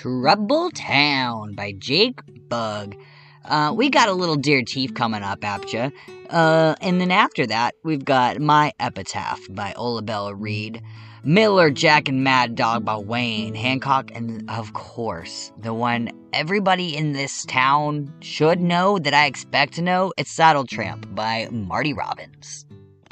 Trouble Town by Jake Bugg. Uh, we got a little Dear Teeth coming up after Uh, and then after that, we've got My Epitaph by Ola Belle Reed. Miller, Jack, and Mad Dog by Wayne Hancock, and of course, the one everybody in this town should know that I expect to know, it's Saddle Tramp by Marty Robbins.